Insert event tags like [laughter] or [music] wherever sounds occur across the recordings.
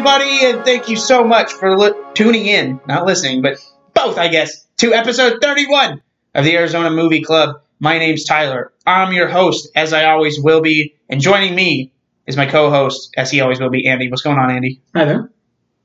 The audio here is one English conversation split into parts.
everybody, and thank you so much for li- tuning in, not listening, but both, I guess, to episode 31 of the Arizona Movie Club. My name's Tyler. I'm your host, as I always will be, and joining me is my co-host, as he always will be, Andy. What's going on, Andy? Hi there.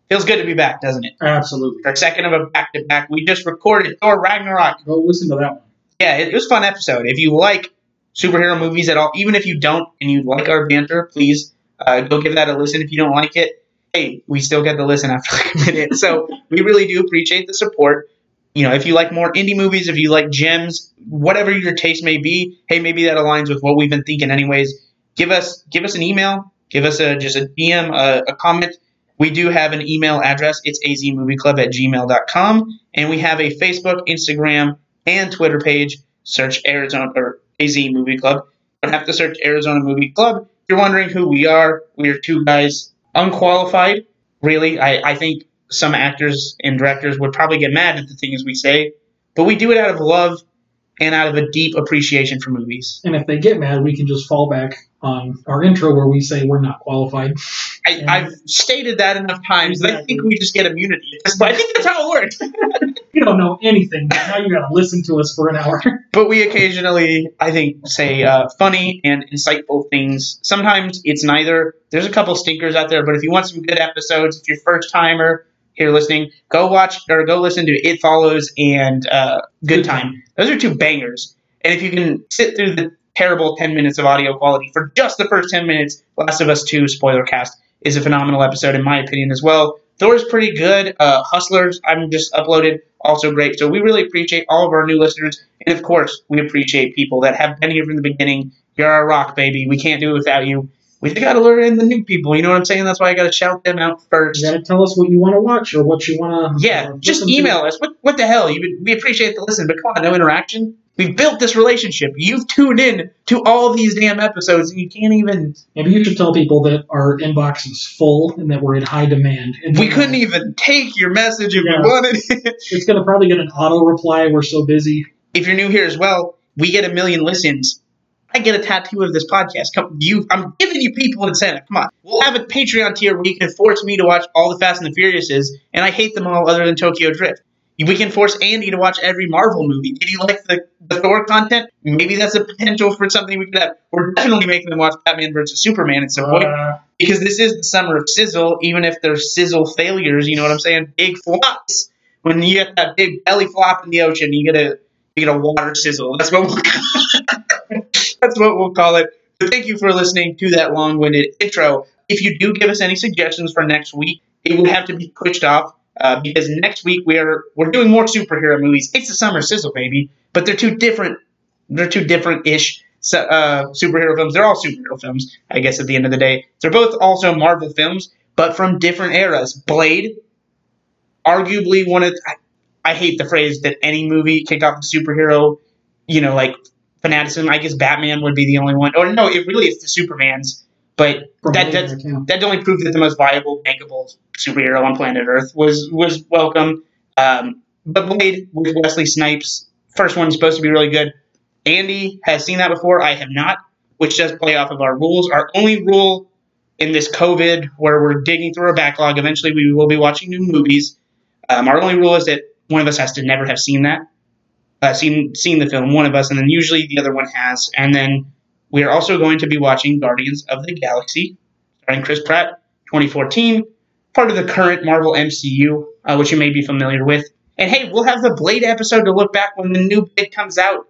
Feels good to be back, doesn't it? Absolutely. Our second of a back-to-back. We just recorded Thor Ragnarok. Go listen to that one. Yeah, it, it was a fun episode. If you like superhero movies at all, even if you don't and you like our banter, please uh, go give that a listen. If you don't like it, hey, we still get to listen after like a minute. So we really do appreciate the support. You know, if you like more indie movies, if you like gems, whatever your taste may be, hey, maybe that aligns with what we've been thinking anyways. Give us give us an email, give us a just a DM, a, a comment. We do have an email address. It's azmovieclub at gmail.com. And we have a Facebook, Instagram, and Twitter page. Search Arizona or AZ Movie Club. You don't have to search Arizona Movie Club. If you're wondering who we are, we are two guys unqualified. Really, I, I think some actors and directors would probably get mad at the things we say, but we do it out of love and out of a deep appreciation for movies. And if they get mad, we can just fall back on our intro where we say we're not qualified. I. I've stated that enough times that I think we just get immunity. But I think that's how it works. [laughs] You don't know anything, now you gotta listen to us for an hour. [laughs] but we occasionally, I think, say uh, funny and insightful things. Sometimes it's neither. There's a couple stinkers out there, but if you want some good episodes, if you're first timer here listening, go watch or go listen to It Follows and uh, Good Time. Those are two bangers. And if you can sit through the terrible 10 minutes of audio quality for just the first 10 minutes, Last of Us 2 spoiler cast is a phenomenal episode in my opinion as well. Thor's pretty good. Uh, Hustlers, I'm just uploaded, also great. So we really appreciate all of our new listeners. And of course, we appreciate people that have been here from the beginning. You're our rock, baby. We can't do it without you. We just got to lure in the new people. You know what I'm saying? That's why I got to shout them out first. You gotta tell us what you want to watch or what you want to. Yeah, just email us. What what the hell? You, we appreciate the listen, but come on, no interaction. We've built this relationship. You've tuned in to all these damn episodes, and you can't even. Maybe you should tell people that our inbox is full and that we're in high demand. And We couldn't even take your message if Yeah. we wanted. [laughs] It's gonna probably get an auto reply. We're so busy. if you're new here as well, we get a million listens. I get a tattoo of this podcast. Come, you, I'm giving you people an incentive. Come on, we'll have a Patreon tier where you can force me to watch all the Fast and the Furiouses, and I hate them all other than Tokyo Drift. We can force Andy to watch every Marvel movie. Did he like the, the Thor content? Maybe that's a potential for something we could have. We're definitely making them watch Batman versus Superman at some point Uh, because this is the summer of sizzle. Even if they're sizzle failures, you know what I'm saying? Big flops. When you get that big belly flop in the ocean, you get a you get a water sizzle. That's what we'll [laughs] that's what we'll call it. But thank you for listening to that long-winded intro. If you do give us any suggestions for next week, it would have to be pushed off uh, because next week we're we're doing more superhero movies. It's the summer sizzle, baby, but they're two different. They're two different-ish uh, superhero films. They're all superhero films, I guess. At the end of the day, they're both also Marvel films, but from different eras. Blade, arguably one of I, I hate the phrase that any movie kicked off the superhero, you know, like fanaticism. I guess Batman would be the only one. Or no, it really is the Supermans. But from that that's, that only proved that the most viable, bankable superhero on planet Earth was was welcome. Um, but Blade with Wesley Snipes, first one's supposed to be really good. Andy has seen that before. I have not, which does play off of our rules. Our only rule in this COVID, where we're digging through our backlog, eventually we will be watching new movies. Um, our only rule is that one of us has to never have seen that, uh, seen seen the film. One of us, and then usually the other one has. And then we are also going to be watching Guardians of the Galaxy, starring Chris Pratt, 2014, part of the current Marvel MCU, uh, which you may be familiar with. And hey, we'll have the Blade episode to look back when the new Blade comes out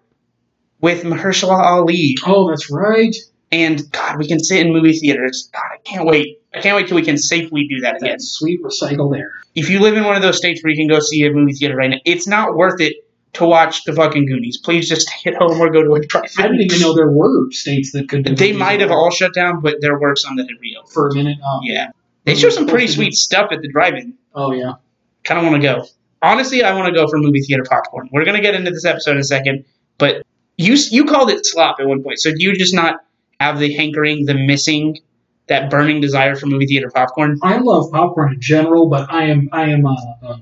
with Mahershala Ali. Oh, that's right. And God, we can sit in movie theaters. God, I can't wait. I can't wait till we can safely do that again. That sweet recycled air. If you live in one of those states where you can go see a movie theater right now, it's not worth it to watch the fucking Goonies. Please just hit home or go to a drive-in. I didn't even know there were states that could. They might have all shut down, but there were some that had reopened. for a minute. Oh, Yeah. They show some pretty sweet [laughs] stuff at the drive-in. Oh yeah. Kind of want to go. Honestly, I want to go for movie theater popcorn. We're gonna get into this episode in a second, but you you called it slop at one point. So do you just not have the hankering, the missing, that burning desire for movie theater popcorn? I love popcorn in general, but I am I am uh, uh,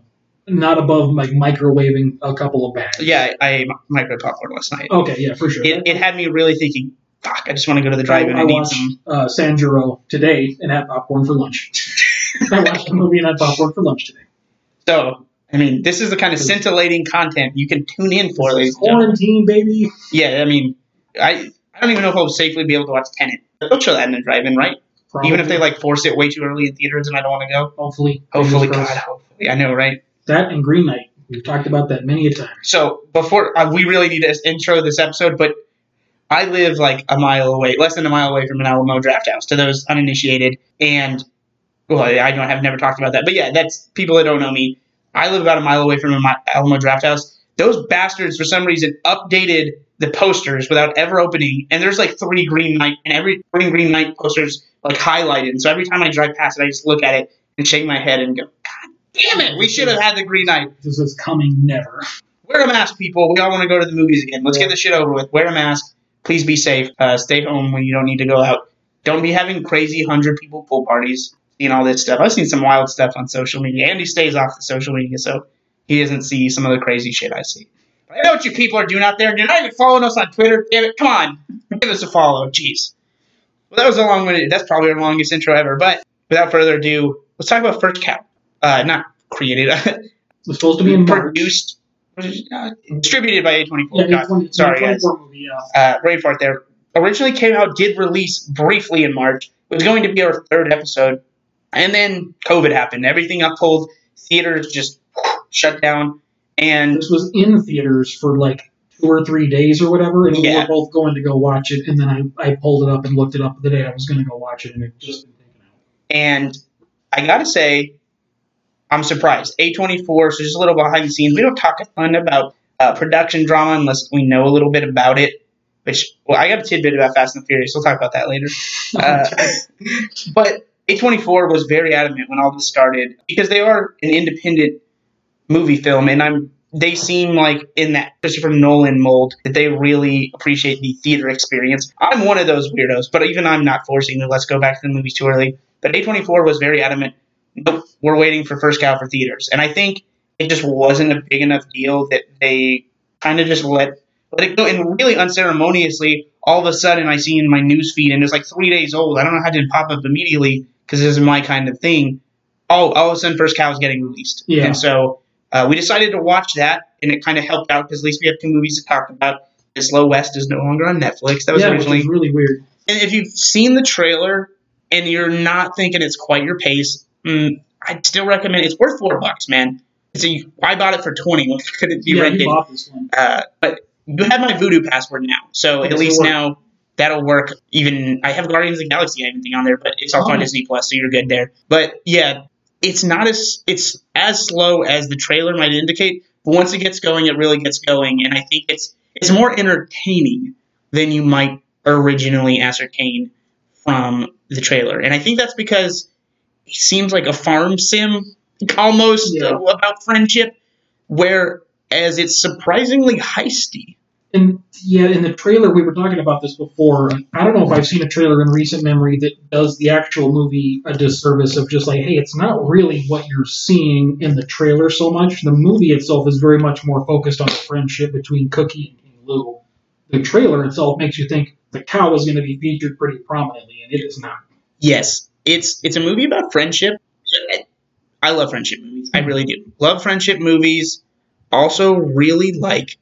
not above like microwaving a couple of bags. Yeah, I ate micro popcorn last night. Okay, yeah, for sure. It, it had me really thinking, fuck, I just want to go to the drive-in I and eat watched some. uh, Sanjuro today and had popcorn for lunch. [laughs] I watched a movie and had popcorn for lunch today. So, I mean, this is the kind of scintillating content you can tune in for, gentlemen. Quarantine, baby. Yeah, I mean, I I don't even know if I'll safely be able to watch Tenet. They'll show that in the drive-in, right? Even if they like force it way too early in theaters and I don't want to go. hopefully, Hopefully, God, hopefully. I know, right? That and Green Knight. We've talked about that many a time. So before uh, we really need to intro this episode, but I live like a mile away, less than a mile away from an Alamo Drafthouse. To those uninitiated, and well, I don't have never talked about that, but yeah, that's people that don't know me. I live about a mile away from an Alamo Drafthouse. Those bastards, for some reason, updated the posters without ever opening, and there's like three Green Knight, and every Green Green Knight posters like highlighted. And so every time I drive past it, I just look at it and shake my head and go, damn it, we should have had the Green Knight. This is coming never. Wear a mask, people. We all want to go to the movies again. Let's Yeah. get this shit over with. Wear a mask. Please be safe. Uh, stay home when you don't need to go out. Don't be having crazy hundred people pool parties. Seeing all this stuff. I've seen some wild stuff on social media. Andy stays off the social media, so he doesn't see some of the crazy shit I see. But I know what you people are doing out there. You're not even following us on Twitter. Damn it! Come on, give us a follow. Jeez. Well, that was a long one. That's probably our longest intro ever. But without further ado, let's talk about First Cow. Uh, not created. [laughs] was supposed to be in March. produced, uh, distributed by A24. Yeah, God, A20 sorry, guys. movie, yeah. Uh, brain fart there. Originally came out, did release briefly in March. It was going to be our third episode, and then COVID happened. Everything got pulled. Theaters just shut down, and This was in theaters for like two or three days or whatever, and we were both going to go watch it. And then I, I pulled it up and looked it up the day I was going to go watch it, and it just been taken out. and I gotta say, I'm surprised. A24, so just a little behind the scenes. We don't talk a ton about uh, production drama unless we know a little bit about it. Which, well, I got a tidbit about Fast and the Furious. We'll talk about that later. [laughs] Uh, but A24 was very adamant when all this started because they are an independent movie film, and I'm they seem like in that Christopher Nolan mold that they really appreciate the theater experience. I'm one of those weirdos, but even I'm not forcing the let's go back to the movies too early. But A24 was very adamant. Nope, we're waiting for first cow for theaters, and I think it just wasn't a big enough deal that they kind of just let let it go. And really unceremoniously, all of a sudden, I see in my news feed, and it's like three days old. I don't know how it didn't pop up immediately because this is my kind of thing. All all of a sudden, first cow is getting released, Yeah. and so uh, we decided to watch that, and it kind of helped out because at least we have two movies to talk about. This Low West is no longer on Netflix. That was yeah, which is really weird. and if you've seen the trailer and you're not thinking it's quite your pace, mm, I'd still recommend. It's worth four bucks, man. It's a, I bought it for twenty. When could it be yeah, rented? you bought this one. Uh, but you have my Vudu password now, so at least now that'll work. Even I have Guardians of the Galaxy and everything on there, but it's also on Oh. Disney Plus, so you're good there. But yeah, it's not as it's as slow as the trailer might indicate. But once it gets going, it really gets going, and I think it's it's more entertaining than you might originally ascertain from the trailer. And I think that's because seems like a farm sim [laughs] almost Yeah. about friendship, whereas it's surprisingly heisty. And yeah, in the trailer, we were talking about this before. I don't know if I've seen a trailer in recent memory that does the actual movie a disservice of just like, hey, it's not really what you're seeing in the trailer so much. The movie itself is very much more focused on the friendship between Cookie and King Lou. The trailer itself makes you think the cow is going to be featured pretty prominently, and it is not. Yes, it's it's a movie about friendship. I love friendship movies. I really do. Love friendship movies. Also, really like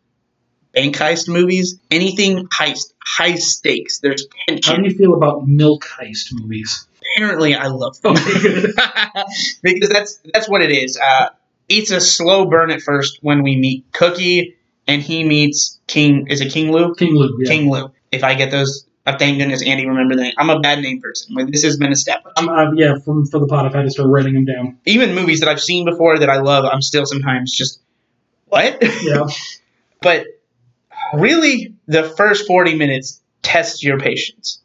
bank heist movies. Anything heist, high stakes. There's tension. How do you feel about milk heist movies? Apparently, I love them [laughs] [laughs] because that's that's what it is. Uh, it's a slow burn at first when we meet Cookie and he meets King. Is it King Lou? King Lou, yeah. King Lou. If I get those, uh, thank goodness Andy remembered that. I'm a bad name person. Like, this has been established. I'm, uh, yeah, from for the pot, I've had to start writing them down. even movies that I've seen before that I love, I'm still sometimes just what? [laughs] Yeah, but really, the first 40 minutes test your patience.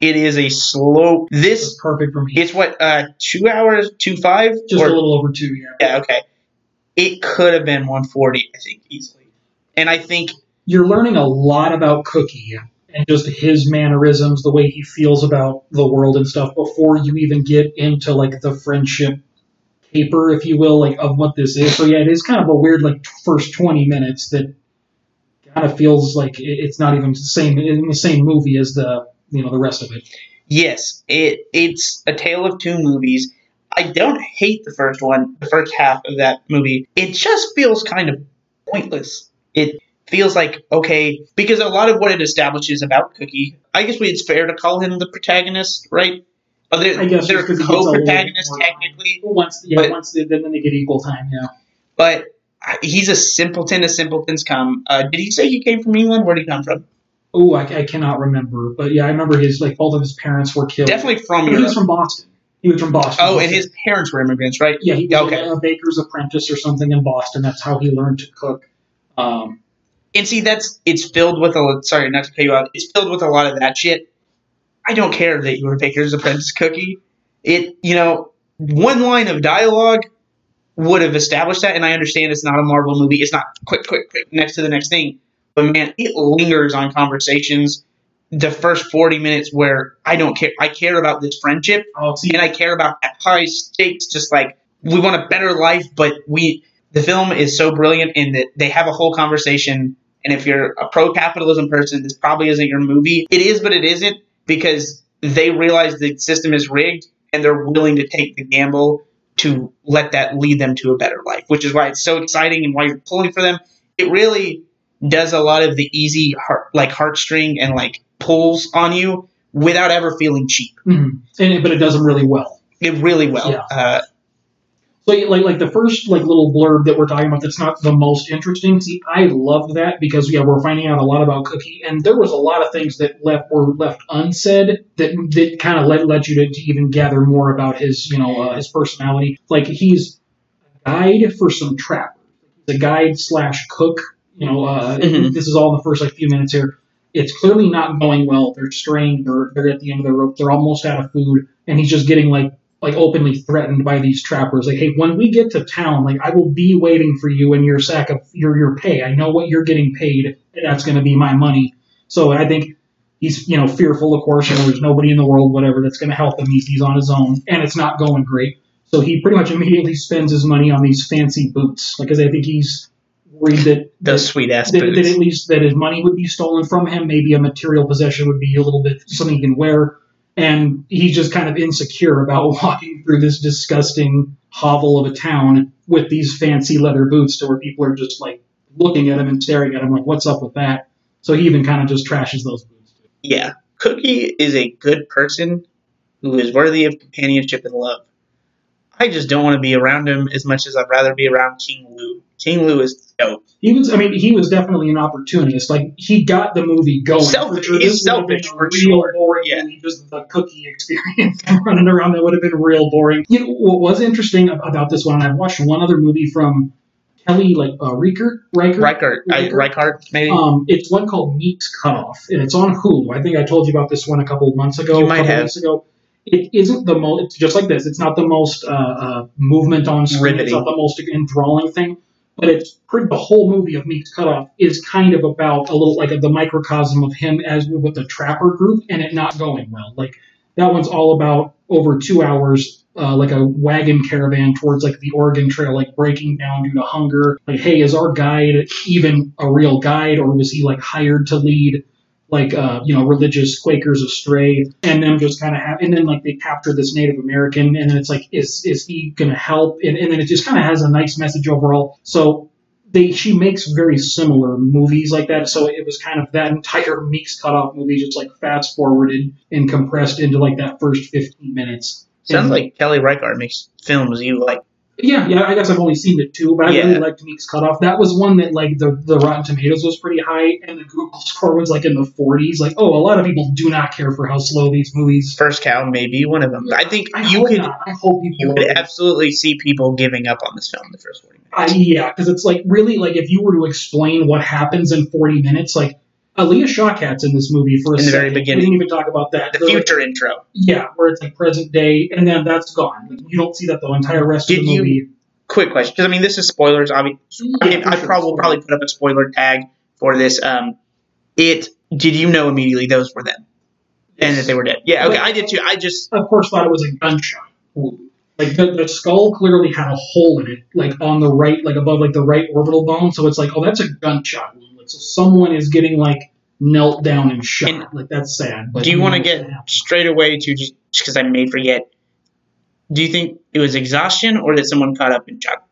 It is a slow. This perfect for me. it's what uh two hours, two five, Just or a little over two, yeah. yeah, okay. It could have been 140, I think, easily. And I think you're learning a lot about Cookie and just his mannerisms, the way he feels about the world and stuff before you even get into like the friendship paper, if you will, like of what this is. So yeah, it is kind of a weird like first 20 minutes that kind of feels like it's not even the same in the same movie as the you know the rest of it. Yes, it it's a tale of two movies. I don't hate the first one, the first half of that movie. It just feels kind of pointless. It feels like okay because a lot of what it establishes about Cookie, I guess we, it's fair to call him the protagonist, right? But they're, I guess they're just 'cause he gets a little co-protagonists technically, Once, yeah, But- once they, then they get equal time. Yeah. but he's a simpleton as simpletons come. Uh, did he say he came from England? Where did he come from? Oh, I, I cannot remember, but yeah, I remember his like both of his parents were killed. Definitely from He was from Boston. He was from Boston. Oh, and his parents were immigrants, right? yeah, he was Okay. a baker's apprentice or something in Boston. That's how he learned to cook. Um, And see, that's it's filled with a sorry, not to cut you out. It's filled with a lot of that shit. I don't care that you were Baker's Apprentice cookie. It, you know, one line of dialogue would have established that, and I understand it's not a Marvel movie. It's not quick, quick, quick, next to the next thing. But man, it lingers on conversations. The first forty minutes where I don't care. I care about this friendship, oh, see, and I care about high stakes. Just like we want a better life, but we the film is so brilliant in that they have a whole conversation. And if you're a pro capitalism person, this probably isn't your movie. It is, but it isn't because they realize the system is rigged and they're willing to take the gamble to let that lead them to a better life, which is why it's so exciting and why you're pulling for them. It really does a lot of the easy heart, like heartstring and like pulls on you without ever feeling cheap. mhm. and but it does them really well. It really well. Yeah. Uh, So like like the first like little blurb that we're talking about that's not the most interesting. See, I loved that because yeah, we're finding out a lot about Cookie, and there was a lot of things that left were left unsaid that that kind of led led you to, to even gather more about his you know uh, his personality. Like he's a guide for some trappers. the guide slash cook. You know, uh, Mhm. this is all in the first like few minutes here. It's clearly not going well. They're straying. They're they're at the end of their rope. They're almost out of food, and he's just getting like like openly threatened by these trappers. Like, hey, when we get to town, like I will be waiting for you and your sack of your your pay. I know what you're getting paid, and that's going to be my money. So I think he's you know fearful, of course. You know, there's nobody in the world, whatever, that's going to help him. He's, he's on his own, and it's not going great. So he pretty much immediately spends his money on these fancy boots, because I think he's worried that those sweet ass that, that at least that his money would be stolen from him. Maybe a material possession would be a little bit something he can wear. And he's just kind of insecure about [laughs] walking through this disgusting hovel of a town with these fancy leather boots to where people are just like looking at him and staring at him like, what's up with that? So he even kind of just trashes those boots. Yeah. Cookie is a good person who is worthy of companionship and love. I just don't want to be around him as much as I'd rather be around King Lou. King Lou is He was, I mean, he was definitely an opportunist. Like he got the movie going. Selfish- sure, he's this would have been selfish, for real sure. boring Yeah. just the cookie experience [laughs] running around. That would have been real boring. You know what was interesting about this one? And I've watched one other movie from Kelly, like uh, Riekert, Riker. Reichert, I, Reichart, maybe. Um, it's one called Meek's Cutoff, and it's on Hulu. I think I told you about this one a couple of months ago. You a might couple have. Weeks ago. It isn't the most. It's just like this. It's not the most uh, uh, movement on screen. It's not the most enthralling thing. But it's pretty. The whole movie of Meek's Cutoff is kind of about a little like the microcosm of him as with the trapper group, and it not going well. Like that one's all about over two hours. Uh, like a wagon caravan towards like the Oregon Trail, like breaking down due to hunger. Like, hey, is our guide even a real guide, or was he like hired to lead like uh, you know religious Quakers astray, and them just kind of have, and then like they capture this Native American, and then it's like, is is he gonna help? And, and then it just kind of has a nice message overall. So they she makes very similar movies like that. So it was kind of that entire Meeks cutoff movie just like fast forwarded and compressed into like that first fifteen minutes. Sounds And- like Kelly Reichardt makes films you like. Yeah, yeah. I guess I've only seen the two, but I Yeah. really liked Meek's Cutoff. That was one that like the the Rotten Tomatoes was pretty high, and the Google score was like in the 40s. Like, oh, a lot of people do not care for how slow these movies. First Cow may be one of them. I think I you could not. I hope people. you would absolutely see people giving up on this film in the first 40 minutes. I, yeah, because it's like really like if you were to explain what happens in 40 minutes, like Alia Shawkat's in this movie for a In the very second. beginning. We didn't even talk about that. the They're, like, future intro. yeah, where it's like present day, and then that's gone. Like, you don't see that the entire rest of Did the you- movie. Quick question, because I mean this is spoilers. I mean, I, mean, Yeah, I probably will probably put up a spoiler tag for this. Um, it did you know immediately those were them and that they were dead? Yeah, okay, I did too. I just of course thought it was a gunshot wound. Like the, the skull clearly had a hole in it, like on the right, like above like the right orbital bone. So it's like, oh, that's a gunshot wound. Like, so someone is getting like knelt down and shot. And like that's sad. But do you want to get what's gonna happen. straight away to just because I may forget? Do you think it was exhaustion or that someone caught up and shot?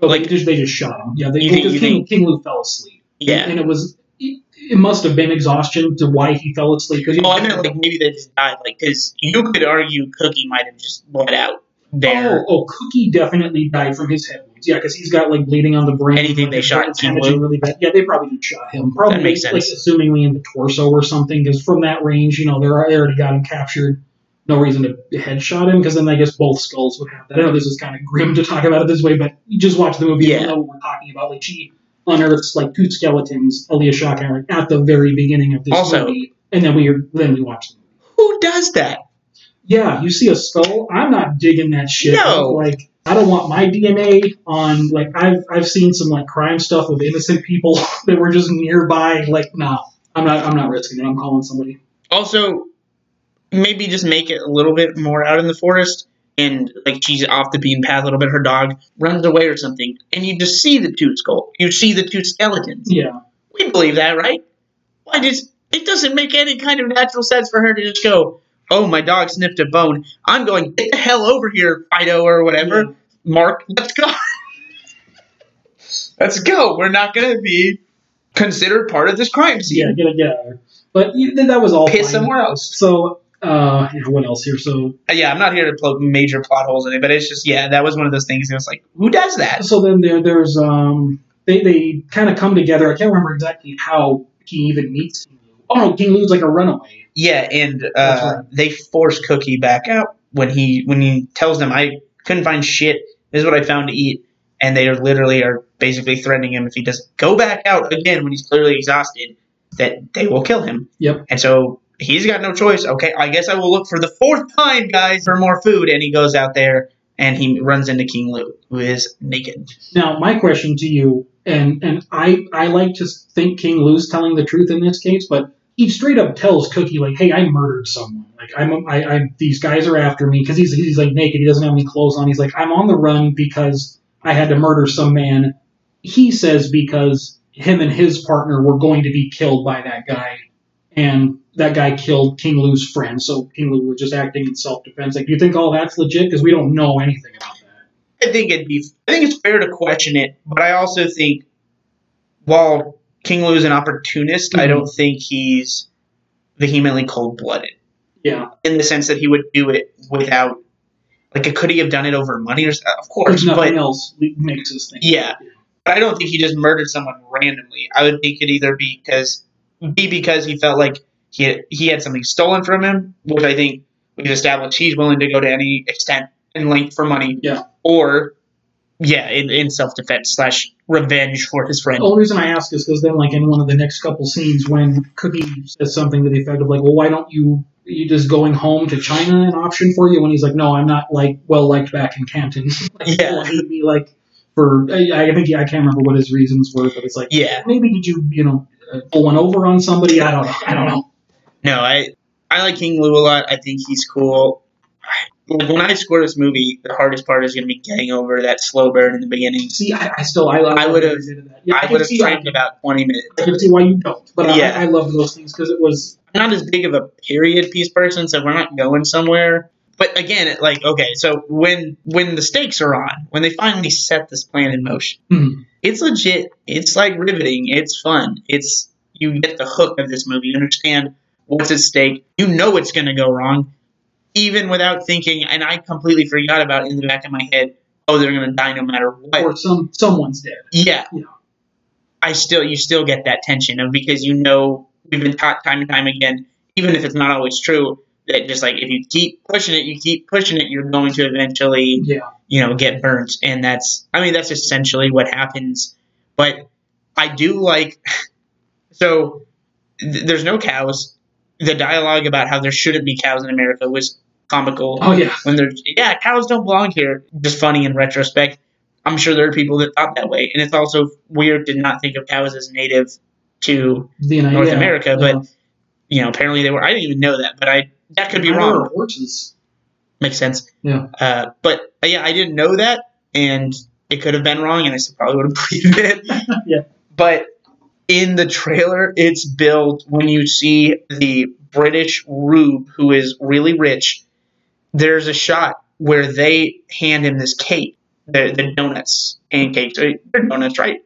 Oh, Like- they, just, they just shot him. Yeah, they, You think- because you King, think- King Lu fell asleep. Yeah. and it was it, it must have been exhaustion to why he fell asleep. Because Oh, I meant like maybe they just died. Like, because you could argue Cookie might have just bled out there. Oh, oh, Cookie definitely died from his head wounds. Yeah, because he's got like bleeding on the brain. Anything they shot King really bad. Yeah, they probably shot him. Probably makes like sense. assumingly in the torso or something. Because from that range, you know, they're they already got him captured. No reason to headshot him because then I guess both skulls would have that. I know this is kind of grim to talk about it this way, but you just watch the movie Yeah. and know what we're talking about. Like she unearths like two skeletons, Alia Shawkat, like, at the very beginning of this Also- movie, and then we then we watch the movie. Who does that? Yeah, you see a skull. I'm not digging that shit. No. Like, I don't want my DNA on. Like, I've I've seen some like crime stuff of innocent people [laughs] that were just nearby. Like, nah, I'm not. I'm not risking it. I'm calling somebody. Also, maybe just make it a little bit more out in the forest and like she's off the beaten path a little bit. Her dog runs away or something, and you just see the two skull. You see the two skeletons. Yeah, We believe that, right? Why does it doesn't make any kind of natural sense for her to just go, "Oh, my dog sniffed a bone. I'm going get the hell over here, Fido or whatever." Yeah. Mark, let's go. let's go. We're not gonna be considered part of this crime scene. yeah, get get out of. But you- that was all. Piss fine. somewhere else. So, uh, what else here? So, Uh, Yeah, I'm not here to plug major plot holes in it, but it's just yeah, that was one of those things. It was like, who does that? so then there, there's um, they they kind of come together. I can't remember exactly how he even meets King Lu. Oh no, King Lu's like a runaway. Yeah, and uh, right. they force Cookie back out when he when he tells them, "I couldn't find shit. This is what I found to eat," and they are literally are basically threatening him if he doesn't go back out again when he's clearly exhausted, that they will kill him. Yep. And so he's got no choice. Okay, I guess I will look for the fourth time, guys, for more food. And he goes out there and he runs into King Lu, who is naked. Now, my question to you, and and I I like to think King Lu's telling the truth in this case, but he straight up tells Cookie like, "Hey, I murdered someone. Like, I'm I, I these guys are after me because he's he's like naked. He doesn't have any clothes on. He's like, I'm on the run because I had to murder some man. He says because him and his partner were going to be killed by that guy, and that guy killed King Lu's friend. So King Lu was just acting in self defense. Like, do you think all that's legit? Because we don't know anything about that. I think it'd be. I think it's fair to question it, but I also think while King Lou is an opportunist, I Mhm. don't think he's vehemently cold blooded Yeah, in the sense that he would do it without. Like, could he have done it over money? Or, of course, There's nothing but else makes. Yeah. But I don't think he just murdered someone randomly. I would think it either be because be because he felt like he had, he had something stolen from him, which I think we've established he's willing to go to any extent and length for money. Yeah. Or yeah, in, in self defense slash revenge for his friend. The only reason I ask is because then, like in one of the next couple scenes, when Cookie says something to the effect of like, "Well, why don't you you just going home to China an option for you?" When he's like, "No, I'm not like well liked back in Canton." [laughs] like, Yeah. be like, for I, I think I can't remember what his reasons were, but it's like Yeah. maybe did you you know uh, pull one over on somebody? I don't know. I don't know. No, I I like King Lou a lot. I think he's cool. When I score this movie, the hardest part is going to be getting over that slow burn in the beginning. See, I, I still I, I would've- Yeah, I can would have I trimmed about twenty minutes. I can see why you don't, but Yeah. I, I love those things because it was not as big of a period piece person, so we're not going somewhere. But again, like okay, so when when the stakes are on, when they finally set this plan in motion, Hmm. it's legit. It's like riveting. It's fun. It's you get the hook of this movie. You understand what's at stake. You know it's going to go wrong, even without thinking. And I completely forgot about it in the back of my head. Oh, they're going to die no matter what. or some someone's dead. Yeah. Yeah. I still, you still get that tension of because you know we've been taught time and time again, even if it's not always true, that just like if you keep pushing it, you keep pushing it, you're going to eventually, Yeah. you know, get burnt. And that's, I mean, that's essentially what happens. But I do like, [laughs] so th- there's no cows. The dialogue about how there shouldn't be cows in America was comical Oh yeah. when they're yeah cows don't belong here just funny in retrospect i'm sure there are people that thought that way and it's also weird to not think of cows as native to The, north yeah, america yeah. but you know apparently they were i didn't even know that but i that could be I wrong Horses. makes sense Yeah. uh, but uh, yeah i didn't know that and it could have been wrong and i still probably would have [laughs] believed it [laughs] Yeah. but in the trailer it's built when you see the british rube who is really rich there's a shot where they hand him this cake, the, the donuts, pancakes, they're donuts, right?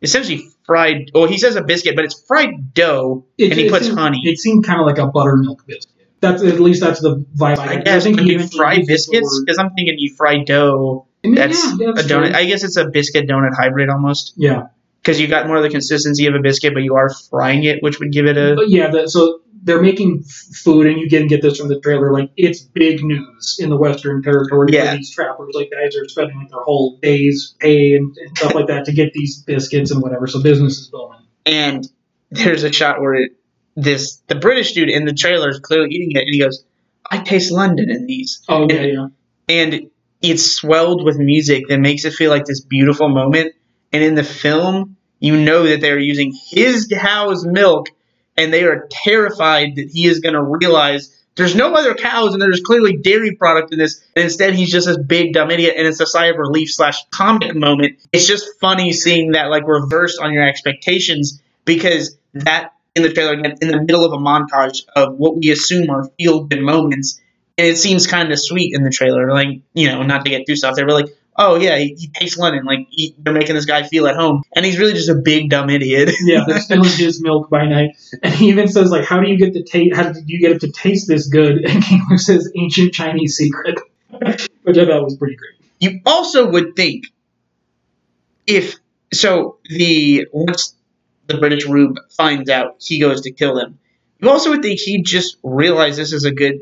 Essentially fried. Well, he says a biscuit, but it's fried dough, It- and he puts seemed- honey. It seemed kind of like a buttermilk biscuit. That's at least that's the vibe. I, I think when you fry biscuits, because I'm thinking you fry dough. I mean, That's yeah, a donut. true. I guess it's a biscuit donut hybrid almost, yeah, because you got more of the consistency of a biscuit, but you are frying it, which would give it a. but yeah. So they're making food, and you can get this from the trailer. Like it's big news in the Western Territory. Yeah. for these trappers, like guys are spending like their whole days pay and, and stuff like that to get these biscuits and whatever. So business is booming. and there's a shot where it, this the British dude in the trailer is clearly eating it, and he goes, "I taste London in these," Oh yeah, yeah. and it's swelled with music that makes it feel like this beautiful moment. And in the film, you know that they're using his cow's milk, and they are terrified that he is going to realize. There's no other cows, and there's clearly dairy product in this. And instead, he's just this big dumb idiot, and it's a sigh of relief slash comic moment. It's just funny seeing that like reversed on your expectations because that in the trailer again in the middle of a montage of what we assume are feel good moments, and it seems kind of sweet in the trailer. Like you know, not to get too soft, they were like, "Oh yeah, he, he takes London. Like he, they're making this guy feel at home, and he's really just a big dumb idiot." [laughs] Yeah, they're stealing his milk by night. And he even says, like, how do you get the taste? How did you get it to taste this good? [laughs] And King says, ancient Chinese secret, [laughs] which I thought was pretty great. You also would think if so the once the British Rube finds out he goes to kill them, you also would think he'd just realize this is a good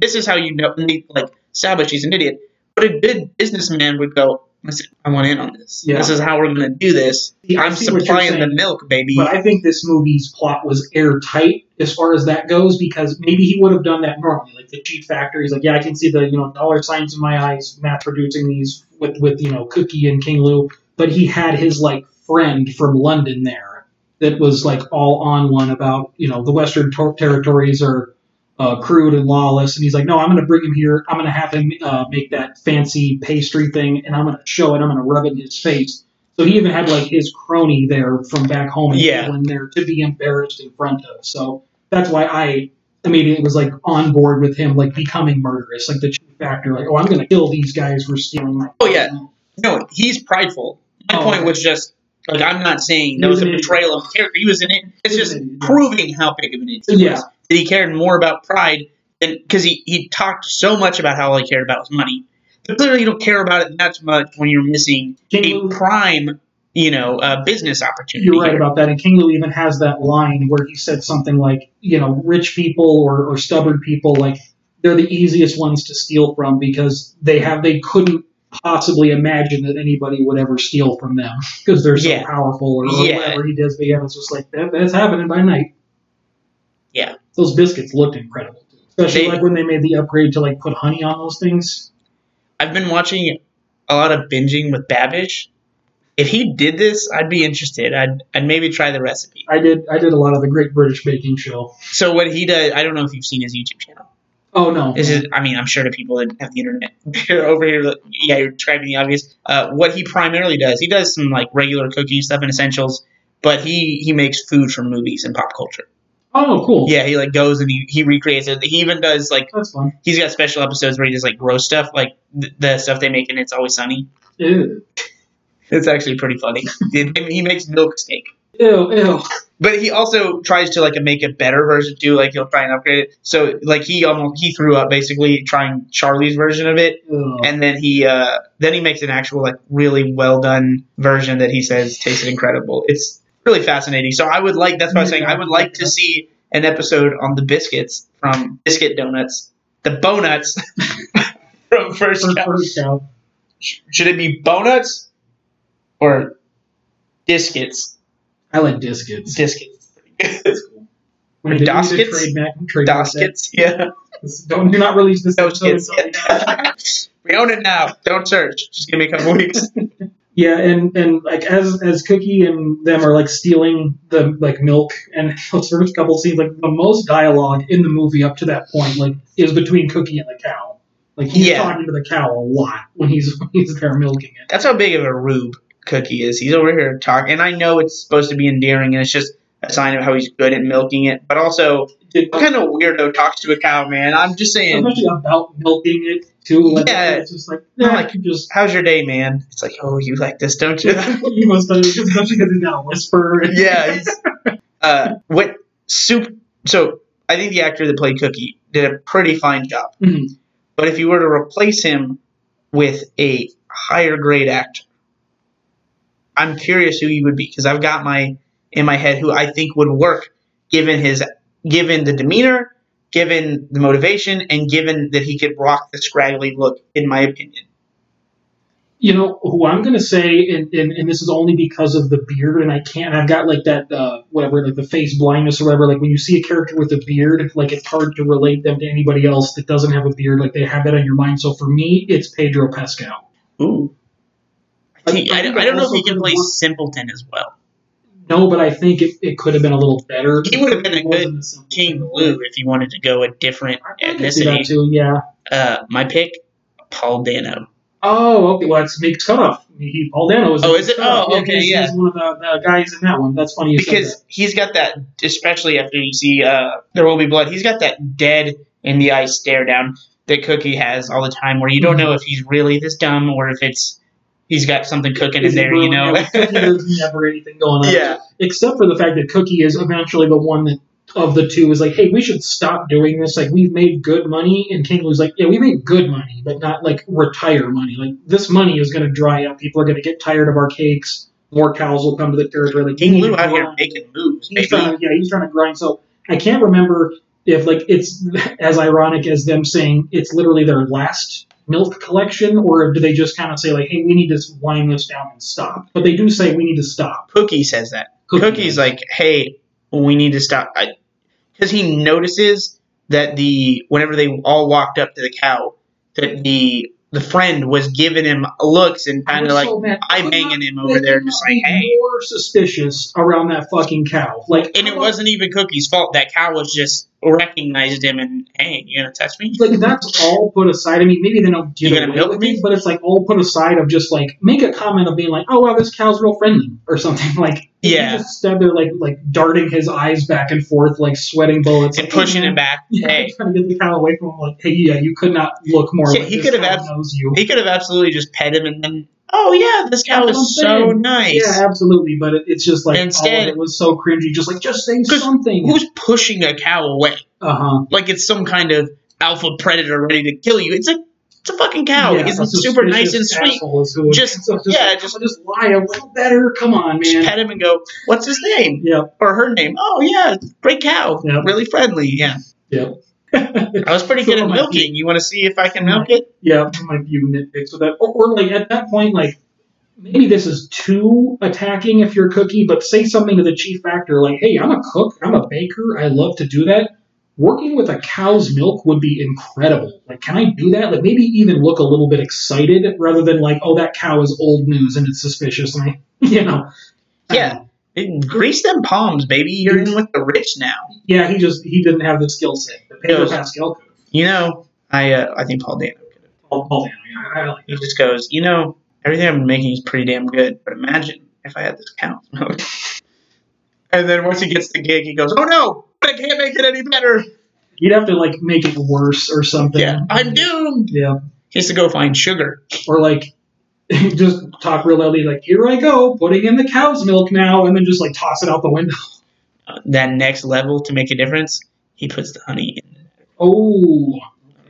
this is how you know like establish he's an idiot. But a good businessman would go, Listen, I want in on this. Yeah. This is how we're gonna do this. I I'm see what you're supplying the milk, baby. But I think this movie's plot was airtight as far as that goes because maybe he would have done that normally. Like the chief factor, he's like, yeah, I can see the you know dollar signs in my eyes, mass producing these with with you know Cookie and King Lou. But he had his like friend from London there that was like all on one about you know the Western ter- territories are uh, crude and lawless, and he's like, no, I'm going to bring him here. I'm going to have him uh, make that fancy pastry thing, and I'm going to show it. I'm going to rub it in his face. So he even had like his crony there from back home in Yeah. England there to be embarrassed in front of. So that's why I immediately was like on board with him like becoming murderous, like the chief factor, like, oh, I'm going to kill these guys for stealing my. Oh, yeah. no, he's prideful. My Oh, point okay. was just like I'm not saying that was a betrayal of character. He was in it. It's just an idiot, yeah. proving how big of an idiot he Yeah. was. That he cared more about pride than because he, he talked so much about how all he cared about was money. But clearly, you don't care about it that much when you're missing King a prime, you know, uh, business opportunity. You're right about that. And King Lou even has that line where he said something like, you know, rich people or, or stubborn people, like, they're the easiest ones to steal from because they have, they couldn't possibly imagine that anybody would ever steal from them because they're so Yeah. powerful or, or Yeah. whatever he does. But yeah, it's just like, that, that's happening by night. Yeah. Those biscuits looked incredible, too. Especially They- like when they made the upgrade to like put honey on those things. I've been watching a lot of binging with Babish. If he did this, I'd be interested. I'd, I'd maybe try the recipe. I did, I did a lot of the Great British Baking Show. So what he does, I don't know if you've seen his YouTube channel. Oh no, This is, I mean, I'm sure to people that have the internet [laughs] over here, yeah, you're describing the obvious. Uh, what he primarily does, he does some like regular cooking stuff and essentials, but he he makes food from movies and pop culture. Oh cool. Yeah, he like goes and he, he recreates it. He even does like that's fun. he's got special episodes where he does like gross stuff, like th- the stuff they make in It's Always Sunny. Ew, It's actually pretty funny. [laughs] he makes milk steak. ew, ew. But he also tries to like make a better version too. Like he'll try and upgrade it. So like he almost he threw up basically trying Charlie's version of it, and then he uh, then he makes an actual like really well done version that he says tasted incredible. It's really fascinating. So I would like that's what I was saying. I would like to see an episode on the biscuits from Biscuit Donuts, the Bonuts [laughs] from First First- Cow. first cow. Should it be Bonuts or Discuits? I like Discuits. Discuits. [laughs] When did we need to Doskets? trademark- trademark Doskits. Yeah. Don't do not release this episode Doskits. until we- we own it now. Don't search. Just give me a couple weeks. [laughs] Yeah, and and like as as Cookie and them are like stealing the like milk and [laughs] those first couple scenes, like the most dialogue in the movie up to that point, like is between Cookie and the cow. Like he's Yeah. talking to the cow a lot when he's [laughs] when he's there milking it. That's how big of a rube Cookie is. He's over here talking, and I know it's supposed to be endearing, and it's just a sign of how he's good at milking it. But also, Did- what kind of weirdo talks to a cow, man? I'm just saying. especially about milking it too. Like, Yeah. it's just like, nah, Like- just How's your day, man? It's like, oh, you like this, don't you? [laughs] you must have, especially because he's got a whisper. Yeah. [laughs] He's, uh, what soup? So I think the actor that played Cookie did a pretty fine job. Mhm. But if you were to replace him with a higher grade actor, I'm curious who you would be because I've got my in my head who I think would work given his given the demeanor, given the motivation, and given that he could rock the scraggly look. In my opinion, You know who I'm gonna say, and, and, and this is only because of the beard, and I can't. I've got like that, uh, whatever, like the face blindness or whatever. Like when you see a character with a beard, like it's hard to relate them to anybody else that doesn't have a beard. Like they have that on your mind. So for me, it's Pedro Pascal. ooh. I, think, I, think don't- I don't know if he can play worked- Simpleton as well. No, but I think it, it could have been a little better. He would have been a good King Lou if he wanted to go a different I can see that ethnicity. too. Yeah. Uh, my pick, Paul Dano. Oh, okay. Well, that's Meek's cutoff. He, Paul Dano is. Oh, is it? cutoff. Oh, okay, he's, yeah. He's one of the, the guys in that one. That's funny because he's got that, especially after you see uh, There Will Be Blood, he's got that dead in the eye stare down that Cookie has all the time, where you don't know if he's really this dumb or if it's he's got something cooking Is in he there, you know? yeah, Cookie, There's never anything going on. yeah, Except for the fact that Cookie is eventually the one that of the two is like, hey, we should stop doing this. Like, we've made good money, and King Lou's like, yeah, we made good money, but not like retire money. Like, this money is going to dry up. People are going to get tired of our cakes. More cows will come to the territory. Like, King we need Lou out here making moves, He's trying to, yeah, he's trying to grind. So I can't remember if like it's [laughs] as ironic as them saying it's literally their last milk collection, or do they just kind of say like, hey, we need to wind this down and stop? But they do say we need to stop. Cookie says that. Cookie Cookie's like, hey, we need to stop. Because he notices that the, whenever they all walked up to the cow, that the the friend was giving him looks and kind of like so eye banging him over there, just like, hey. more suspicious around that fucking cow. Like, And it wasn't even Cookie's fault. That cow was just recognized him and, hey, you gonna touch me? like that's all put aside. I mean, maybe they don't get You gonna away with me? it, but it's like all put aside of just like make a comment of being like, "Oh wow, this cow's real friendly" or something [laughs] like. He Yeah. just stood there like like darting his eyes back and forth, like sweating bullets, And like, pushing "Hey, him back. Yeah, Hey. [laughs] trying to get the cow away from him. Like, hey, yeah, you could not look more. Yeah, like he could have abs- knows you. He could have absolutely just pet him and then, oh yeah, this cow That's what I'm is so nice. Yeah, absolutely. But it, it's just like Instead- of it was so cringy. Just like just say something. Who's pushing a cow away? Uh huh. Like it's some kind of alpha predator ready to kill you. It's a it's a fucking cow. Yeah, He's super nice and sweet. who it- Just- yeah, just, just- just lie a little better. Come on, Just man. pet him and go, what's his name? Yeah, Or her name? Oh yeah, great cow. Yeah. Really friendly. Yeah. yeah. [laughs] I was pretty So good at milking. You want to see if I can milk it? Yeah, might be nitpicks with that. Or, or like at that point, like maybe this is too attacking if you're a cookie, but say something to the chief factor like, "Hey, I'm a cook. I'm a baker. I love to do that. Working with a cow's milk would be incredible. Like, can I do that? Like, maybe even look a little bit excited rather than like, oh, that cow is old news and it's suspicious, and I, [laughs] you know." Yeah. Grease them palms, baby. You're in with the rich now. Yeah, he just he didn't have the skill set. But Pedro Yes. Pascal could. You know, I uh, I think Paul Dano could have. Paul, Paul Dano, yeah, I like He just goes, you know, everything I'm making is pretty damn good, but imagine if I had this count. [laughs] and then once he gets the gig, he goes, oh no, I can't make it any better. You'd have to like make it worse or something. Yeah, I'm doomed. Yeah. He has to go find sugar. Or like [laughs] just talk real loudly, like, here I go, putting in the cow's milk now, and then just like toss it out the window. [laughs] Uh, that next level to make a difference, he puts the honey in. Oh.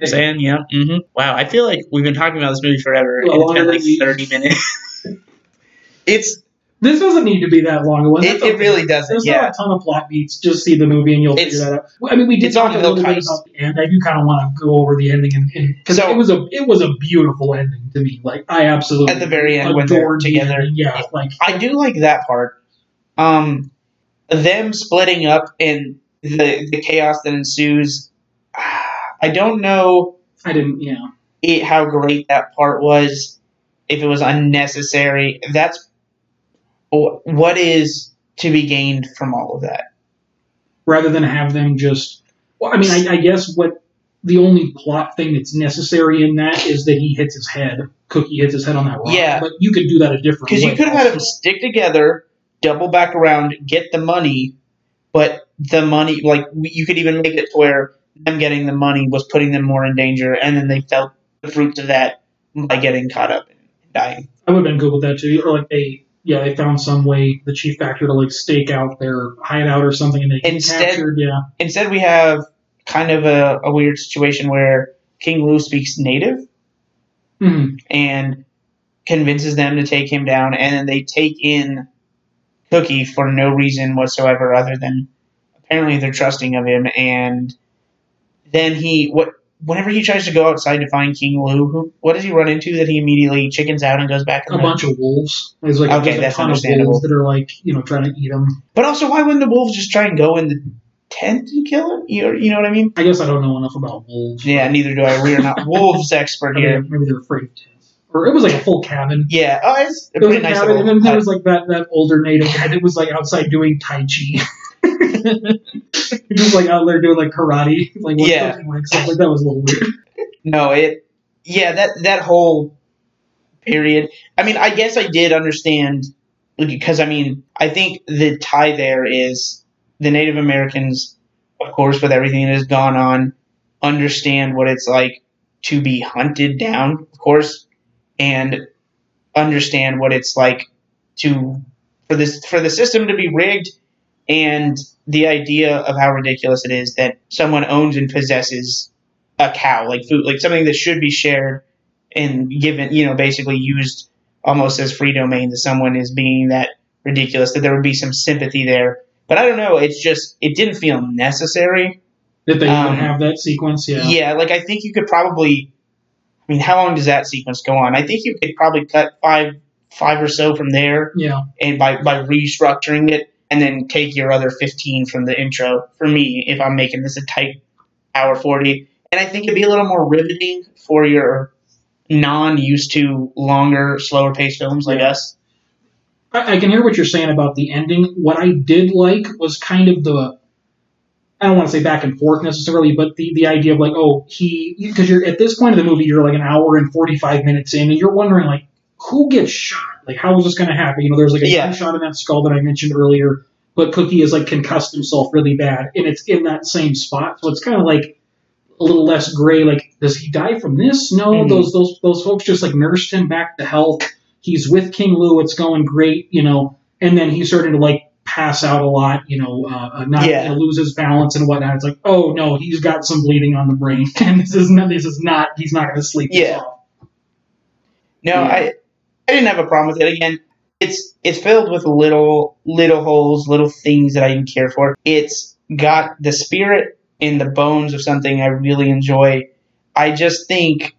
I'm saying, yeah. Mm-hmm. Wow, I feel like we've been talking about this movie forever. Well, and it's been like 30 minutes. [laughs] it's This doesn't need to be that long. It, it, it really doesn't. There's Yeah, not a ton of plot beats. Just see the movie and you'll It's- figure that out. I mean, we did talk a little bit about the end. I do kind of want to go over the ending, and because So- it was a it was a beautiful ending to me. Like I absolutely At the very end when they're together. ending. Yeah, like I do like that part. Um, them splitting up and the the chaos that ensues. [sighs] I don't know I didn't. Yeah, it, how great that part was. If it was unnecessary, that's what is to be gained from all of that. rather than have them just. Well, I mean, I, I guess what the only plot thing that's necessary in that is that he hits his head. Cookie hits his head on that rock. Yeah. but you could do that a different way. Because you could have had them stick together, double back around, get the money, but the money, like you could even make it to where them getting the money was putting them more in danger, and then they felt the fruits of that by getting caught up and dying. I would have been good with that too. Or like they, yeah, they found some way the chief factor to like stake out their hideout or something, and they Instead- captured. Yeah, Instead, we have kind of a, a weird situation where King Lu speaks native hmm and convinces them to take him down, and then they take in Cookie for no reason whatsoever other than apparently they're trusting of him, and then he what whenever he tries to go outside to find King Lu, who what does he run into that he immediately chickens out and goes back? in a the- bunch of wolves. There's like Okay, a that's understandable. wolves that are like you know trying to eat him. But also, why wouldn't the wolves just try and go in the tent and kill him? You you know what I mean? I guess I don't know enough about wolves. Yeah, neither do I. We are not [laughs] wolves expert Maybe, here. maybe they're afraid of tents. Or it was like a full cabin. Yeah, oh, it's a It was a nice cabin, little and then there was like that, that older native guy that was like outside doing tai chi. [laughs] was like out there doing like karate, like Yeah. something like stuff like that was a little weird. No, it. Yeah, that that whole period. I mean, I guess I did understand because I mean, I think the tie there is the Native Americans, of course, with everything that has gone on, understand what it's like to be hunted down, of course, and understand what it's like to for this for the system to be rigged and the idea of how ridiculous it is that someone owns and possesses a cow, like food, like something that should be shared and given, you know, basically used almost as free domain to someone is being that ridiculous that there would be some sympathy there. But I don't know. It's just it didn't feel necessary. That they Um, have that sequence, yeah. Yeah. like I think you could probably. I mean, how long does that sequence go on? I think you could probably cut five five or so from there, Yeah. and by by restructuring it, and then take your other fifteen from the intro. For me, if I'm making this a tight hour forty, and I think it'd be a little more riveting for your non used to longer, slower paced films like us. I, I can hear what you're saying about the ending. What I did like was kind of the I don't want to say back and forth necessarily, but the, the idea of like, oh, he because you're at this point of the movie, you're like an hour and forty five minutes in, and you're wondering like, who gets shot? Like, how is this going to happen? You know, there's like a Yeah. gunshot in that skull that I mentioned earlier, but Cookie is like concussed himself really bad, and it's in that same spot, so it's kind of like a little less gray. Like, does he die from this? No, Mhm. those those those folks just like nursed him back to health. He's with King Lu. It's going great, you know, and then he's starting to like pass out a lot, you know, uh, uh, not Yeah. lose his balance and whatnot. It's like, oh no, he's got some bleeding on the brain, [laughs] and this is not. This is not. He's not going to sleep. Yeah. No, Yeah. I I didn't have a problem with it. Again, it's it's filled with little little holes, little things that I didn't care for. It's got the spirit and the bones of something I really enjoy. I just think,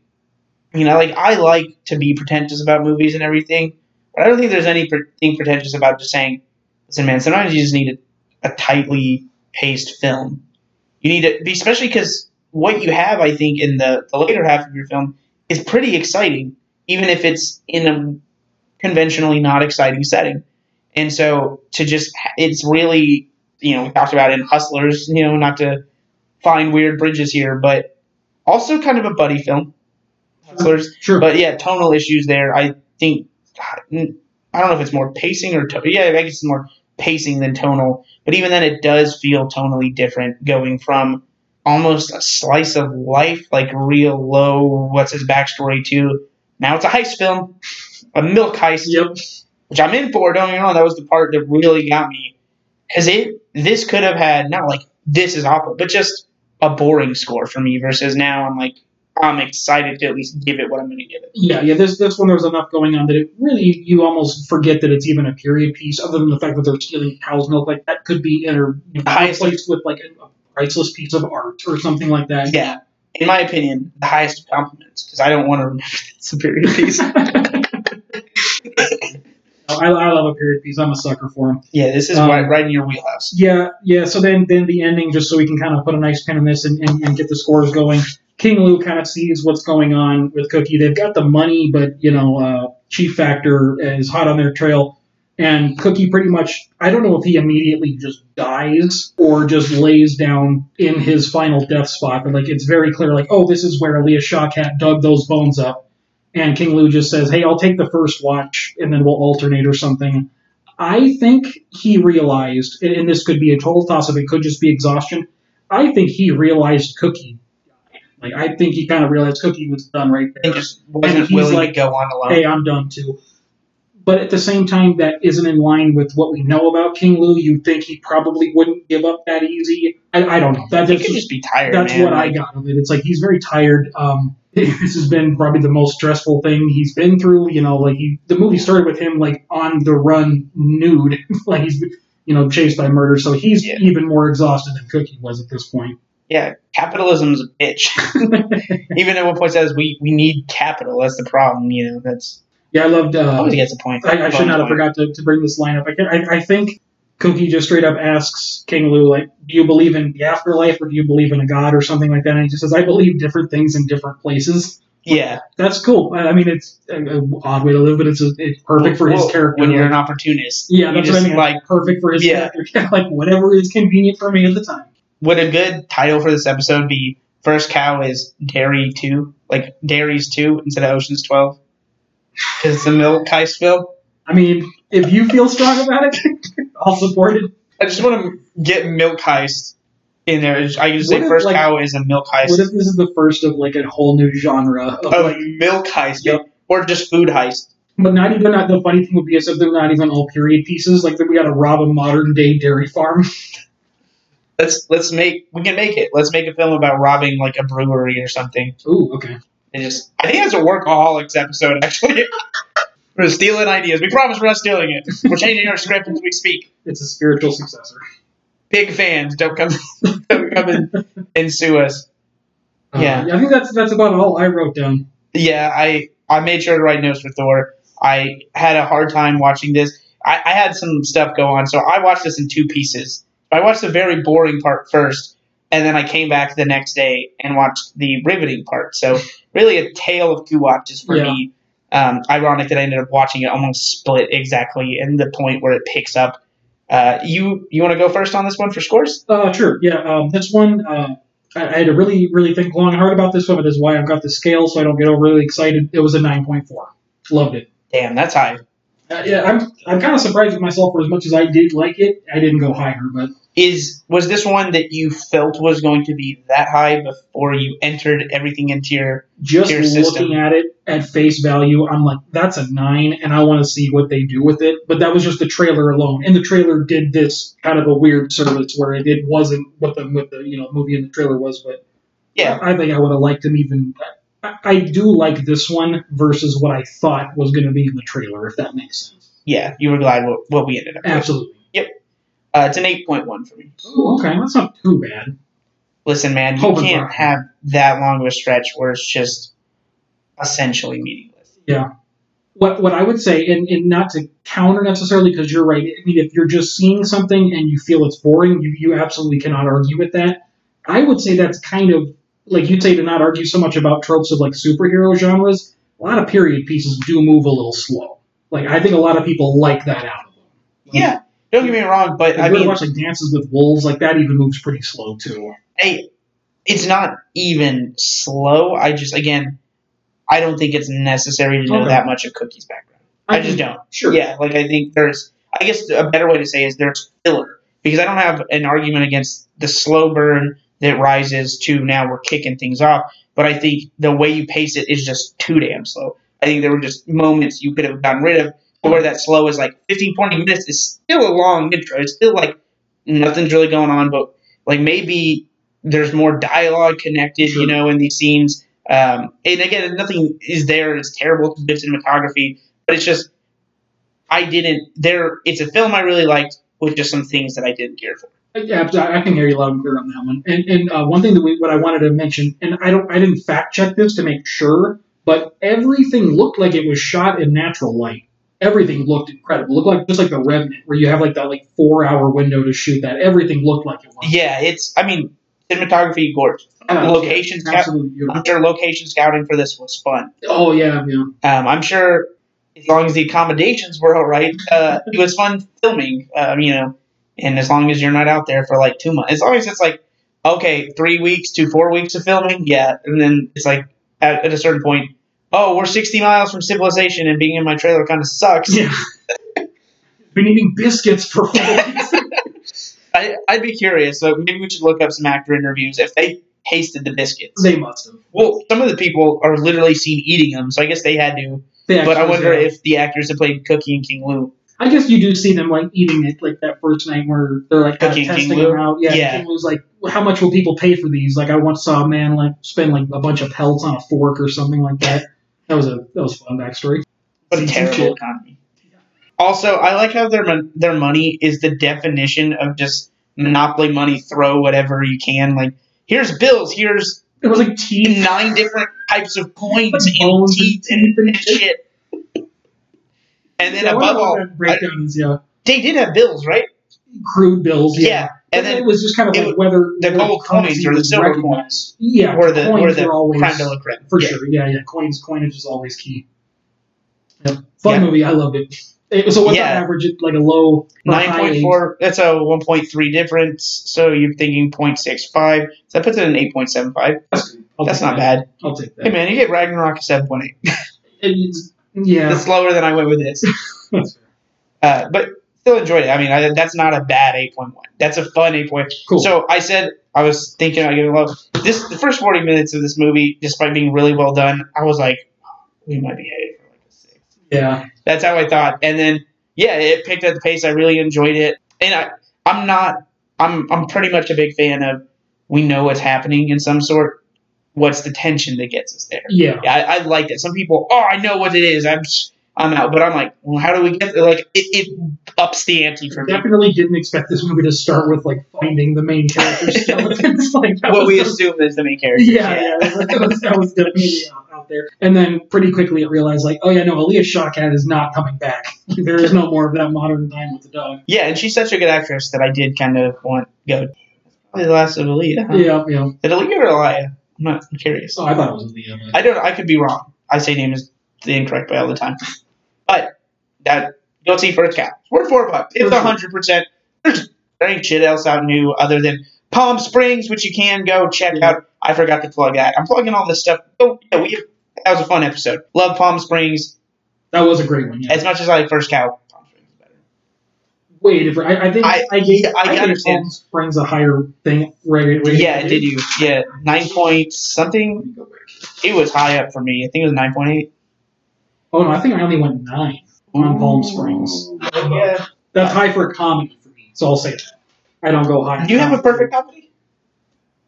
you know, like I like to be pretentious about movies and everything, but I don't think there's anything pretentious about just saying, "Listen, man, sometimes you just need a, a tightly paced film. You need to especially because what you have, I think, in the the later half of your film is pretty exciting even if it's in a conventionally not exciting setting. And so to just, it's really, you know, we talked about in Hustlers, you know, not to find weird bridges here, but also kind of a buddy film. Hustlers. Sure. But yeah, tonal issues there. I think, I don't know if it's more pacing or, to- yeah, I guess it's more pacing than tonal. But even then, it does feel tonally different going from almost a slice of life, like real low, what's his backstory to now it's a heist film, a milk heist, Yep. which I'm in for. Don't you know? that was the part that really got me because it this could have had not like this is awful, but just a boring score for me. Versus now, I'm like I'm excited to at least give it what I'm going to give it. Yeah, yeah. This this one there was enough going on that it really you almost forget that it's even a period piece. Other than the fact that they're stealing cow's milk, like that could be inter you know, Highest- with like a, a priceless piece of art or something like that. Yeah, in my opinion, the highest of compliments because I don't want to remember that it's a period piece. I, I love a period piece. I'm a sucker for them. yeah, this is Um, right, right in your wheelhouse. Yeah, yeah. So then, then the ending, just so we can kind of put a nice pin in this and, and, and get the scores going. King Lu kind of sees what's going on with Cookie. They've got the money, but you know, uh, Chief Factor is hot on their trail, and Cookie pretty much. I don't know if he immediately just dies or just lays down in his final death spot, but like it's very clear, like, oh, this is where Alia Shawkat dug those bones up. And King Lu just says, "Hey, I'll take the first watch, and then we'll alternate or something." I think he realized, and, this could be a total toss up. It could just be exhaustion. I think he realized Cookie. Like I think he kind of realized Cookie was done right there. just wasn't he's willing like, to go on alone. hey, I'm done too. But at the same time, that isn't in line with what we know about King Lu. You'd think he probably wouldn't give up that easy. I, I don't know. That, he that's could just just be tired, that's man. what I got of it. It's like he's very tired. Um, [laughs] this has been probably the most stressful thing he's been through. You know, like he, the movie started with him like on the run, nude, [laughs] like he's you know chased by murder. So he's Yeah. even more exhausted than Cookie was at this point. Yeah, capitalism's a bitch. [laughs] Even at one point says we, we need capital. That's the problem. You know, that's Yeah, I loved. Uh, always gets a point. I, I should not have forgot to, to bring this line up. I, can, I, I think Cookie just straight up asks King Lu, like, do you believe in the afterlife or do you believe in a god or something like that? And he just says, I believe different things in different places. Yeah, That's cool. I mean, it's an odd way to live, but it's it's perfect for his character. When you're an opportunist, yeah, that's what I mean. like perfect for his Yeah. character. [laughs] like whatever is convenient for me at the time. would a good title for this episode be First Cow is Dairy 2? Like Dairy's 2 instead of Ocean's 12? Because the milk heist film? I mean, if you feel strong about it, [laughs] I'll support it. I just want to get milk heist in there. I can say if, First like- Cow is a milk heist. What if this is the first of like a whole new genre of of like milk heist. Yep. Or just food heist. But not even not the funny thing would be is if they're not even all period pieces. Like that we got to rob a modern day dairy farm. [laughs] Let's let's make we can make it. Let's make a film about robbing like a brewery or something. Ooh, okay. And just I think that's a workaholics episode actually. [laughs] we're stealing ideas. We promise we're not stealing it. We're changing our script as we speak. It's a spiritual successor. Big fans, don't come [laughs] don't come and, and sue us. Uh, Yeah. I think that's that's about all I wrote down. Yeah, I I made sure to write notes for Thor. I had a hard time watching this. I, I had some stuff go on, so I watched this in two pieces. I watched the very boring part first, and then I came back the next day and watched the riveting part. So really, a tale of two watches for Yeah. me. Um, ironic that I ended up watching it almost split exactly in the point where it picks up. Uh, you you want to go first on this one for scores? Uh, sure. Yeah. Um, this one, uh, I, I had to really, really think long and hard about this one. But that's why I've got the scale, so I don't get overly excited. It was a nine point four. Loved it. Damn, that's high. Uh, yeah, I'm I'm kind of surprised with myself for as much as I did like it. I didn't go higher, but Is was this one that you felt was going to be that high before you entered everything into your just system. looking at it at face value, I'm like, that's a nine, and I want to see what they do with it. But that was just the trailer alone, and the trailer did this kind of a weird service where it, it wasn't what the what the you know movie in the trailer was. But yeah I think I would have liked them even. I, I do like this one versus what I thought was going to be in the trailer, if that makes sense. yeah you were glad what, what we ended up with. Absolutely. Uh, it's an eight point one for me. Ooh, okay, that's not too bad. Listen, man, you can't have that long of a stretch where it's just essentially meaningless. Yeah. What what I would say, and, and not to counter necessarily, because you're right. I mean, if you're just seeing something and you feel it's boring, you, you absolutely cannot argue with that. I would say that's kind of like you'd say to not argue so much about tropes of like superhero genres. A lot of period pieces do move a little slow. Like I think a lot of people like that out of them. Yeah, don't get me wrong, but If I mean, watch like Dances with Wolves, like that even moves pretty slow too. hey, it's not even slow. I just again, I don't think it's necessary to know Okay. that much of Cookie's background. I just don't. Sure. Yeah, like I think there's. I guess a better way to say is there's filler because I don't have an argument against the slow burn that rises to now we're kicking things off, but I think the way you pace it is just too damn slow. I think there were just moments you could have gotten rid of where that slow is like 15, 20 minutes is still a long intro. It's still like nothing's really going on, but like maybe there's more dialogue connected, Sure. you know, in these scenes. Um, and again, nothing is there. It's terrible good cinematography, but it's just I didn't. There, it's a film I really liked with just some things that I didn't care for. Yeah, I I can hear you loud and clear on that one. And, and uh, one thing that we, what I wanted to mention, and I don't, I didn't fact check this to make sure, but everything looked like it was shot in natural light. Everything looked incredible. It looked like just like the Revenant, where you have like that like four hour window to shoot that. Everything looked like it was. Yeah, it's. I mean, cinematography gorgeous. Uh, location scout. absolutely beautiful. I'm sure location scouting for this was fun. Oh yeah, yeah. Um, I'm sure as long as the accommodations were all right, uh, it was fun filming. Um, you know, and as long as you're not out there for like two months, as long as it's like okay, three weeks to four weeks of filming, yeah, and then it's like at, at a certain point, oh, we're 60 miles from civilization, and being in my trailer kind of sucks. Yeah. [laughs] been eating biscuits for. [laughs] I, I'd be curious. So maybe we should look up some actor interviews if they tasted the biscuits. they must have. Well, some of the people are literally seen eating them, so I guess they had to. They but I wonder if the actors that played Cookie and King Lu. I guess you do see them like eating it like that first night where they're like kinda Cooking King testing Lou? them out. Yeah, Yeah. King Lu's like, how much will people pay for these? Like I once saw a man like spend like a bunch of pelts on a fork or something like that. That was a that was fun backstory. What a terrible economy. Also, I like how their their money is the definition of just monopoly money. Throw whatever you can. Like here's bills. Here's It was like teeth. nine different types of coins and teeth and, teeth and and shit. And then Yeah, above all, breakdowns, yeah, they did have bills, right? crude bills. Yeah, Yeah, and then it was just kind of like whether the gold coins or the silver coins Yeah, were the coins were the always creme de la creme. for Yeah. sure. Yeah, yeah, coins coinage is always key. Yep. Fun Yeah. movie. I loved it. It- so what's Yeah. average? Like a low or Nine point four. That's a one point three difference. So you're thinking 0.65. So that puts it in eight point seven five. That's, good. That's not that. bad. I'll take that. Hey man, you get Ragnarok a seven point eight. It's- yeah, That's lower than I went with this. [laughs] that's fair. Uh, but still enjoyed it. I mean, I, that's not a bad eight point one. That's a fun eight point. Cool. So I said I was thinking I give it a love. This the first forty minutes of this movie, despite being really well done, I was like, oh, we might be headed for like a six. yeah, That's how I thought. And then yeah, it picked up the pace. I really enjoyed it. And I I'm not I'm I'm pretty much a big fan of we know what's happening in some sort. What's the tension that gets us there? yeah. Yeah, I, I like that. Some people, oh, I know what it is. I'm I'm out. But I'm like, well, how do we get there? Like it, it ups the ante for me. Definitely didn't expect this movie to start with like finding the main character [laughs] skeletons. like What we assume is the main character. Yeah, yeah, that was, that was definitely out, out there. And then pretty quickly it realized, like, oh yeah, no, Alia Shawkat is not coming back. there is no more of that modern time with the dog. Yeah, and she's such a good actress that I did kind of want go. Probably the last of Aaliyah. Huh? Yeah, yeah. Did Aaliyah or Aaliyah? I'm not I'm curious. So I thought it was Aaliyah. but- I don't. I could be wrong. I say name is the incorrect way all the time. But that go see First Cow. It's worth four bucks. It's hundred percent. There's there ain't shit else out new other than Palm Springs, which you can go check Yeah. out. I forgot to plug that. I'm plugging all this stuff. Oh yeah, we that was a fun episode. Love Palm Springs That was a great one. Yeah. as much as I like First Cow. Palm Springs is better. Way different. I, I think I- I, gave I gave understand. Palm Springs a higher thing. Right, right, Yeah, did you? Yeah, nine point something. It was high up for me. I think it was nine point eight. Oh no, I think I only went nine on Palm Springs. Yeah. That's high for a comedy for me. So I'll say that. I don't go high. Do you have a perfect comedy?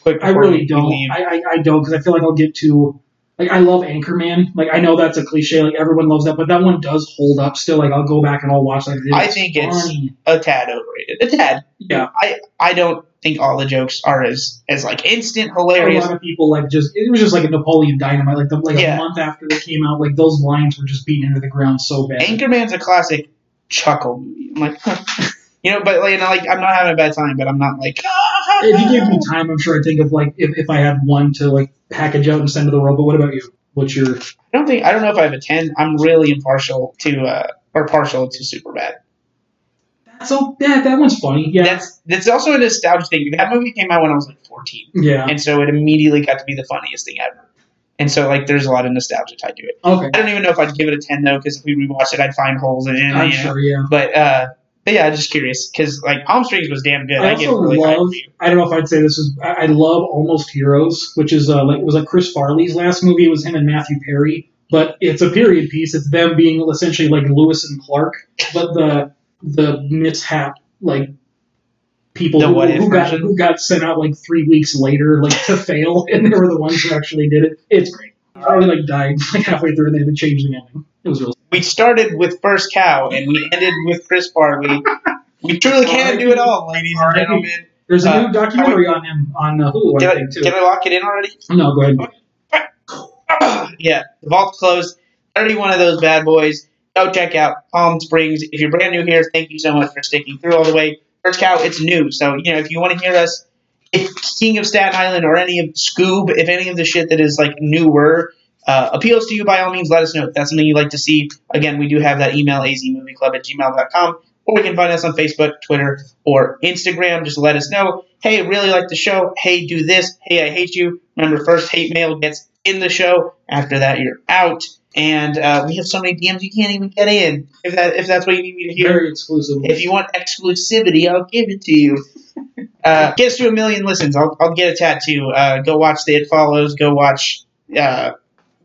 Quick, I really don't. I, I, I don't because I feel like I'll get too. Like I love Anchorman. Like I know that's a cliche. Like everyone loves that, but that one does hold up still. Like I'll go back and I'll watch. Like I think it's- a tad overrated. A tad. yeah. I I don't think all the jokes are as as like instant hilarious. A lot of people like just it was just like a Napoleon Dynamite. Like the, like Yeah. a month after it came out, like those lines were just beaten into the ground so bad. Anchorman's a classic chuckle movie. I'm like, huh. you know, but like, you know, like I'm not having a bad time, but I'm not like. if you gave me time, I'm sure I'd think of like if, if I had one to like package out and send to the world. But what about you? What's your I don't think I don't know if I have a ten. I'm really impartial to uh or partial to Superbad. So yeah, that one's funny. Yeah, That's that's also a nostalgia thing. That movie came out when I was like 14, yeah. and so it immediately got to be the funniest thing ever. And so like, there's a lot of nostalgia tied to it. Okay, I don't even know if I'd give it a ten though, because if we rewatched it, I'd find holes in it. I'm you know? sure. Yeah. But uh, but yeah, I'm just curious because like Palm Springs was damn good. I, I also it really love. I don't know if I'd say this is. I, I love Almost Heroes, which is uh, like was like Chris Farley's last movie. It was him and Matthew Perry, but it's a period piece. It's them being essentially like Lewis and Clark, but the the mishap like people who, who got who got sent out like three weeks later, like to [laughs] fail, and they were the ones who actually did it. It's great. I Farley like died [laughs] like halfway through, and they had to change the ending. It was real. We started with First Cow and we ended with Chris Farley. We truly can do it all, ladies and gentlemen. There's a Uh, new documentary on him on uh, Hulu. Did I think too. did I lock it in already? no, go ahead. yeah, the vault's closed. 31 of those bad boys. Go check out Palm Springs. If you're brand new here, thank you so much for sticking through all the way. First Cow, it's new. So, you know, if you want to hear us, if King of Staten Island or any of Scoob, if any of the shit that is like newer uh, appeals to you, by all means, let us know. If that's something you'd like to see, again, we do have that email, azmovieclub at gmail.com. Or you can find us on Facebook, Twitter, or Instagram. Just let us know. Hey, really like the show. Hey, do this. Hey, I hate you. Remember, first hate mail gets in the show. After that, you're out. And uh, we have so many DMs you can't even get in. If that if that's what you need me to hear. Very exclusive. If you want exclusivity, I'll give it to you. [laughs] Uh, get us to a million listens. I'll, I'll get a tattoo. Uh, go watch the It Follows. Go watch uh,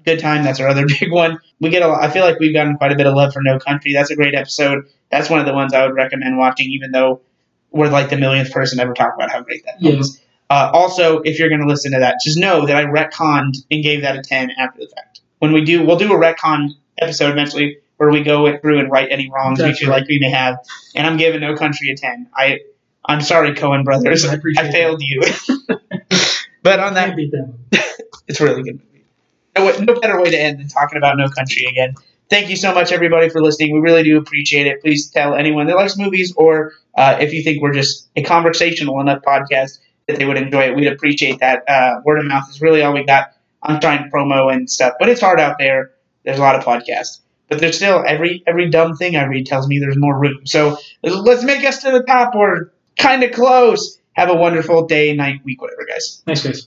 Good Time. That's our other [laughs] big one. We get a lot, I feel like we've gotten quite a bit of love for No Country. That's a great episode. That's one of the ones I would recommend watching, even though we're like the millionth person to ever talk about how great that Yeah. is. Uh, also, if you're going to listen to that, just know that I retconned and gave that a 10 after the fact. When we do, we'll do a retcon episode eventually where we go through and right any wrongs we That's feel right. like we may have. And I'm giving No Country a 10. I, I'm sorry, Coen brothers. I I, failed you. [laughs] but on that beat that. [laughs] it's a really good movie. No, no better way to end than talking about No Country again. Thank you so much, everybody, for listening. We really do appreciate it. Please tell anyone that likes movies, or uh, if you think we're just a conversational enough podcast that they would enjoy it, we'd appreciate that. Uh, word of mouth is really all we got. I'm trying promo and stuff, but it's hard out there. There's a lot of podcasts, but there's still every every dumb thing I read tells me there's more room. So let's make us to the top. We're kind of close. Have a wonderful day, night, week, whatever, guys. Thanks, guys.